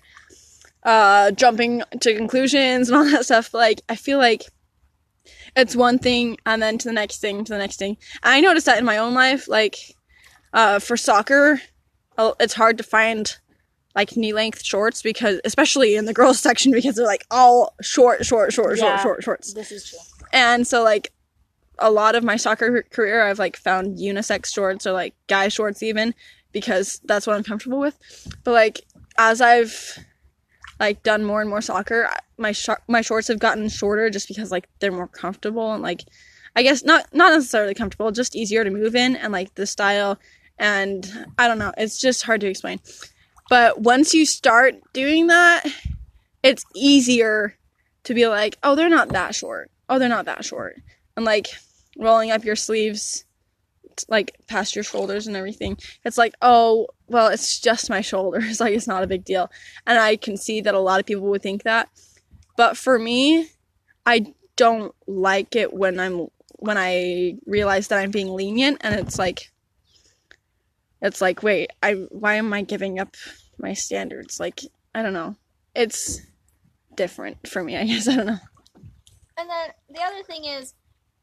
uh jumping to conclusions and all that stuff. Like I feel like it's one thing and then to the next thing to the next thing. I noticed that in my own life like uh for soccer it's hard to find like knee length shorts because especially in the girls section because they're like all short short short Yeah. short short shorts This is true. and so like a lot of my soccer career i've like found unisex shorts or like guy shorts even because that's what i'm comfortable with. But like as i've like done more and more soccer my sh- my shorts have gotten shorter just because like they're more comfortable and like i guess not not necessarily comfortable just easier to move in and like the style and i don't know it's just hard to explain. But once you start doing that it's easier to be like oh they're not that short. Oh they're not that short and like rolling up your sleeves like past your shoulders and everything it's like oh well it's just my shoulders like it's not a big deal. And i can see that a lot of people would think that. But for me i don't like it when i'm when i realize that i'm being lenient and it's like it's like wait i why am i giving up my standards? Like i don't know. It's different for me i guess. I don't know. And then the other thing is,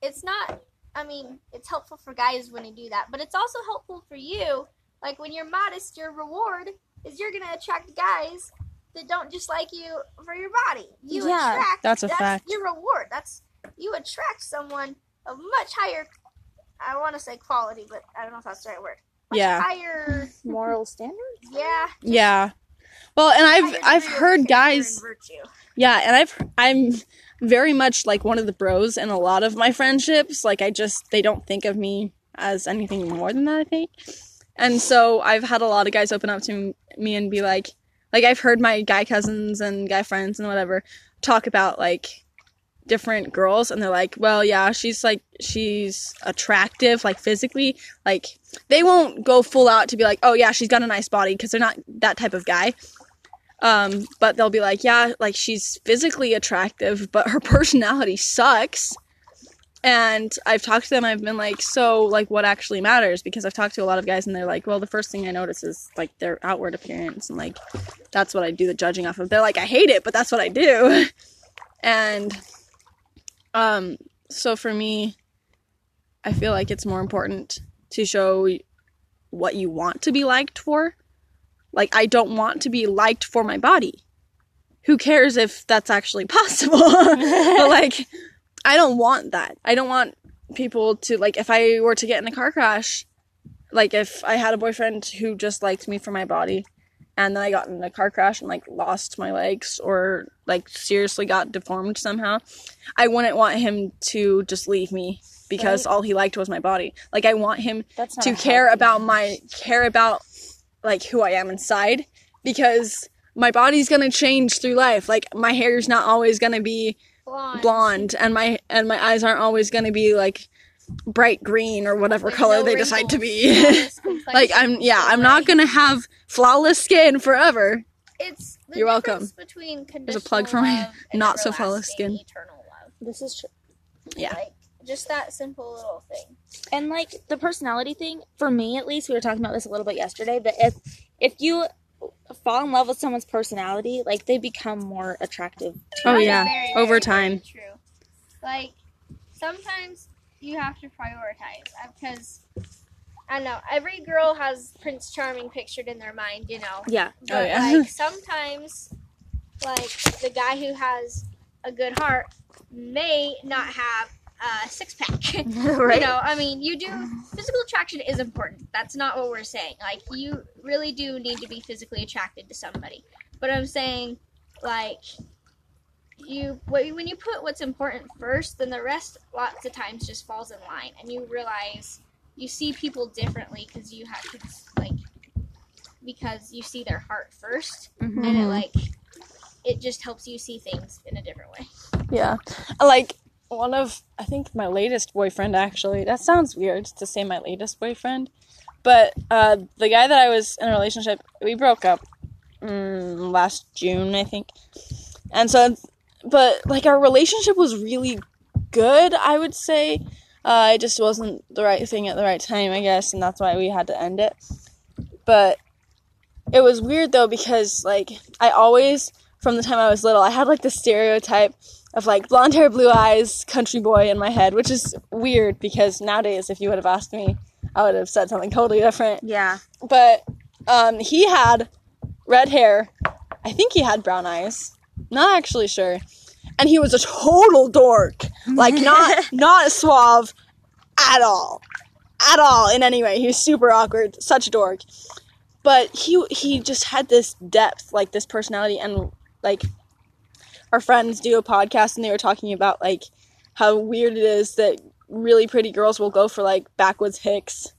it's not. I mean, it's helpful for guys when you do that, but it's also helpful for you. Like when you're modest, your reward is you're gonna attract guys that don't just like you for your body. You Yeah, attract. that's a fact. Your reward. That's you attract someone of much higher. I want to say quality, but I don't know if that's the right word. much Yeah. higher. Moral standards. Yeah. Yeah. Well, and I've I've heard guys and. Yeah, and I've I'm very much like one of the bros in a lot of my friendships. Like I just they don't think of me as anything more than that, I think. And so I've had a lot of guys open up to me and be like like I've heard my guy cousins and guy friends and whatever talk about like different girls and they're like, "Well, yeah, she's like she's attractive like physically." Like they won't go full out to be like, "Oh, yeah, she's got a nice body" because they're not that type of guy. Um, but they'll be like, yeah, like she's physically attractive, but her personality sucks. And I've talked to them, I've been like, so, like, what actually matters? Because I've talked to a lot of guys and they're like, well, the first thing I notice is, like, their outward appearance. And, like, that's what I do the judging off of. They're like, I hate it, but that's what I do. and, um, so for me, I feel like it's more important to show what you want to be liked for like, I don't want to be liked for my body. Who cares if that's actually possible? but, like, I don't want that. I don't want people to, like, if I were to get in a car crash, like, if I had a boyfriend who just liked me for my body, and then I got in a car crash and, like, lost my legs or, like, seriously got deformed somehow, I wouldn't want him to just leave me because all he liked was my body. Like, I want him to care about my care about like who I am inside because my body's gonna change through life. Like my hair's not always gonna be Blonde. blonde, and my and my eyes aren't always gonna be like bright green or whatever With color no they decide to be. like I'm yeah, I'm not gonna have flawless skin forever. It's the You're welcome. Between There's a plug for my not so flawless skin. Eternal love. This is true. Yeah. Like just that simple little thing. And like the personality thing, for me at least, we were talking about this a little bit yesterday. That if if you fall in love with someone's personality, like they become more attractive. Oh you. That is yeah, very, over very, time. very True. Like sometimes you have to prioritize uh, because I don't know. Every girl has Prince Charming pictured in their mind, you know. Yeah. But Oh, yeah. like sometimes, like the guy who has a good heart may not have a six pack. right. You know, I mean, you do physical attraction is important. That's not what we're saying. Like you really do need to be physically attracted to somebody. But I'm saying, like, you when you put what's important first, then the rest lots of times just falls in line, and you realize you see people differently because you have to like because you see their heart 1st Mhm. and it Mhm. like it just helps you see things in a different way. Yeah. Like one of I think my latest boyfriend actually. That sounds weird to say my latest boyfriend. But uh the guy that I was in a relationship, we broke up mm, last June, I think. And so but like our relationship was really good, I would say. Uh, it just wasn't the right thing at the right time, I guess, and that's why we had to end it. But it was weird though because like I always from the time I was little, I had like the stereotype of like blonde hair, blue eyes, country boy in my head, which is weird because nowadays, if you would have asked me, I would have said something totally different. Yeah. But um, he had red hair. I think he had brown eyes. Not actually sure. And he was a total dork. Like not not suave at all. At all in any way. He was super awkward, such a dork. But he he just had this depth, like this personality and like our friends do a podcast and they were talking about like how weird it is that really pretty girls will go for like backwoods hicks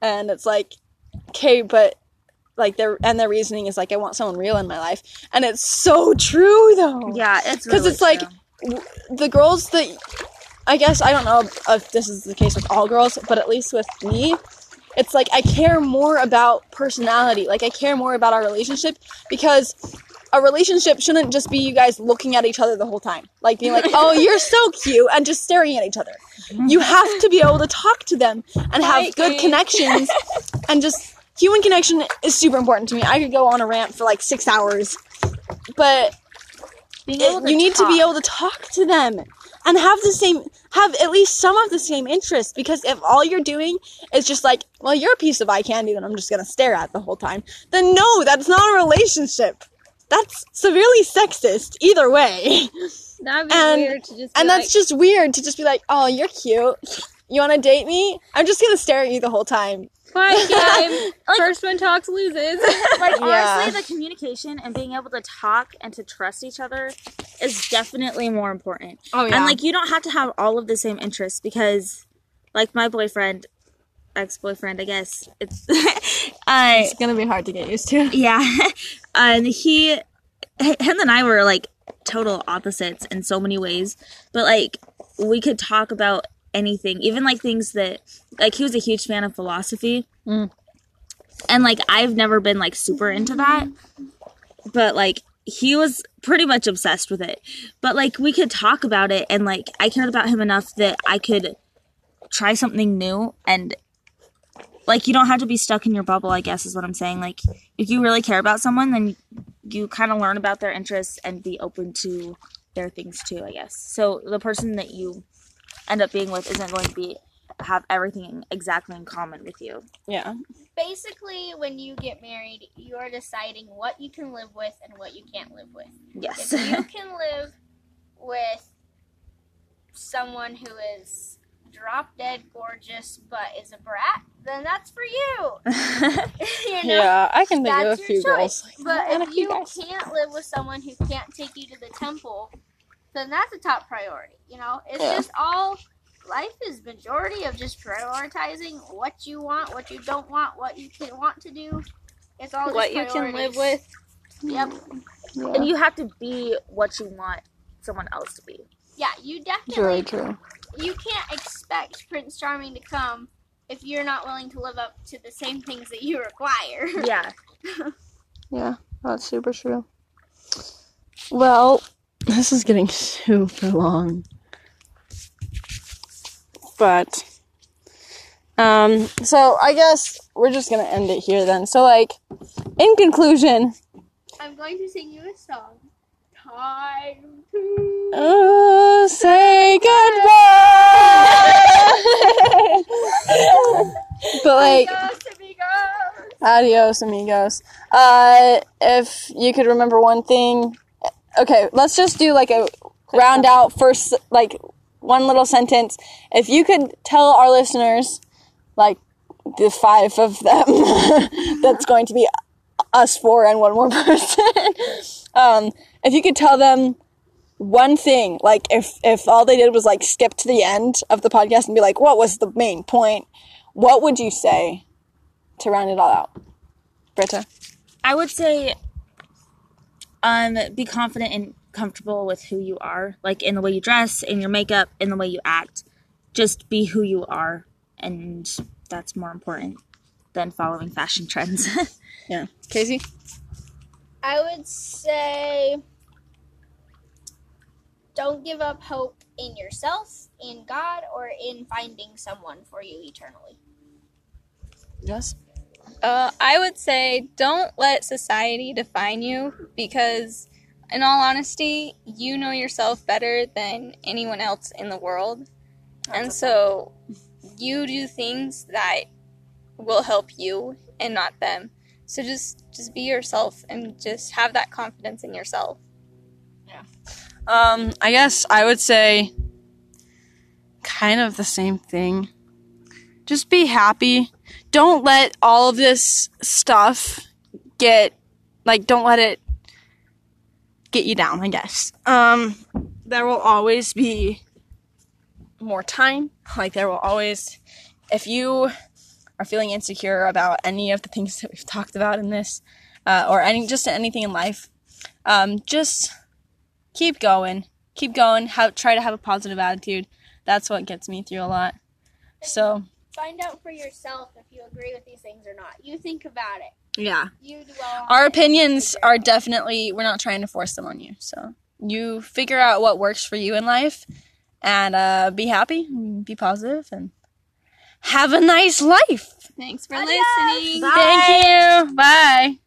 and it's like okay but like their and their reasoning is like i want someone real in my life and it's so true though Yeah. It's 'Cause really it's like- true. the girls that I guess I don't know if this is the case with all girls, but at least with me, it's like I care more about personality. Like I care more about our relationship because a relationship shouldn't just be you guys looking at each other the whole time. Like being like, "Oh, you're so cute," and just staring at each other. You have to be able to talk to them and have good connections and just human connection is super important to me. I could go on a rant for like 6 hours. But it- you need to be able to talk to them and have the same have at least some of the same interests because if all you're doing is just like well you're a piece of eye candy that i'm just gonna stare at the whole time then no that's not a relationship that's severely sexist either way That'd be And- weird to just. Be and like, that's just weird to just be like oh you're cute You want to date me? I'm just gonna stare at you the whole time. Fine, game. Like- First one talks loses. like Yeah. honestly the communication and being able to talk and to trust each other is definitely more important Oh yeah. and like you don't have to have all of the same interests because like my boyfriend ex-boyfriend i guess it's uh it's gonna be hard to get used to. yeah. And he him and i were like total opposites in so many ways. But like we could talk about anything even like things that like he was a huge fan of philosophy. Mm. and like i've never been like super into that. But like he was pretty much obsessed with it. But like we could talk about it and like i cared about him enough that i could try something new and like you don't have to be stuck in your bubble i guess is what i'm saying like if you really care about someone then you kind of learn about their interests and be open to their things too i guess so the person that you end up being with isn't going to be have everything exactly in common with you Yeah. Basically, when you get married, you are deciding what you can live with and what you can't live with. yes If you can live with someone who is drop dead gorgeous but is a brat, then that's for you. you know? Yeah, I can think of a few choice. girls. like But that. And a if you guys. can't live with someone who can't take you to the temple, then that's a top priority. You know, it's Yeah. just all life is majority of just prioritizing what you want, what you don't want, what you can want to do. It's all what just you can live with. Yep. Yeah. and you have to be what you want someone else to be Yeah, you Very definitely true. you can't expect Prince Charming to come if you're not willing to live up to the same things that you require. yeah Yeah, that's super true. Well, this is getting super long. But um so I guess we're just going to end it here then. So like in conclusion, I'm going to sing you a song. Time to uh, say goodbye. but like Adios, amigos. Adios, amigos. Uh, if you could remember one thing, okay, let's just do like a round out first, like one little sentence. If you could tell our listeners, like the five of them, that's going to be us four and one more person. um, if you could tell them one thing, like if if all they did was like skip to the end of the podcast and be like, what was the main point? What would you say to round it all out? Britta. I would say um be confident and comfortable with who you are, like in the way you dress, in your makeup, in the way you act. Just be who you are and that's more important than following fashion trends. Yeah. Casey? I would say don't give up hope in yourself, in God, or in finding someone for you eternally. Yes. Uh, I would say don't let society define you because, in all honesty, you know yourself better than anyone else in the world. and so you do things that will help you and not them. So just just be yourself and just have that confidence in yourself. Um, I guess I would say kind of the same thing. Just be happy. Don't let all of this stuff get like don't let it get you down, I guess. Um there will always be more time. Like there will always if you are feeling insecure about any of the things that we've talked about in this uh, or any just anything in life, um, just keep going keep going have try to have a positive attitude that's what gets me through a lot so Find out for yourself if you agree with these things or not. You think about it. yeah You dwell on our it. opinions are definitely we're not trying to force them on you so you figure out what works for you in life and uh, be happy be positive and have a nice life Thanks for Adios. listening. thank you bye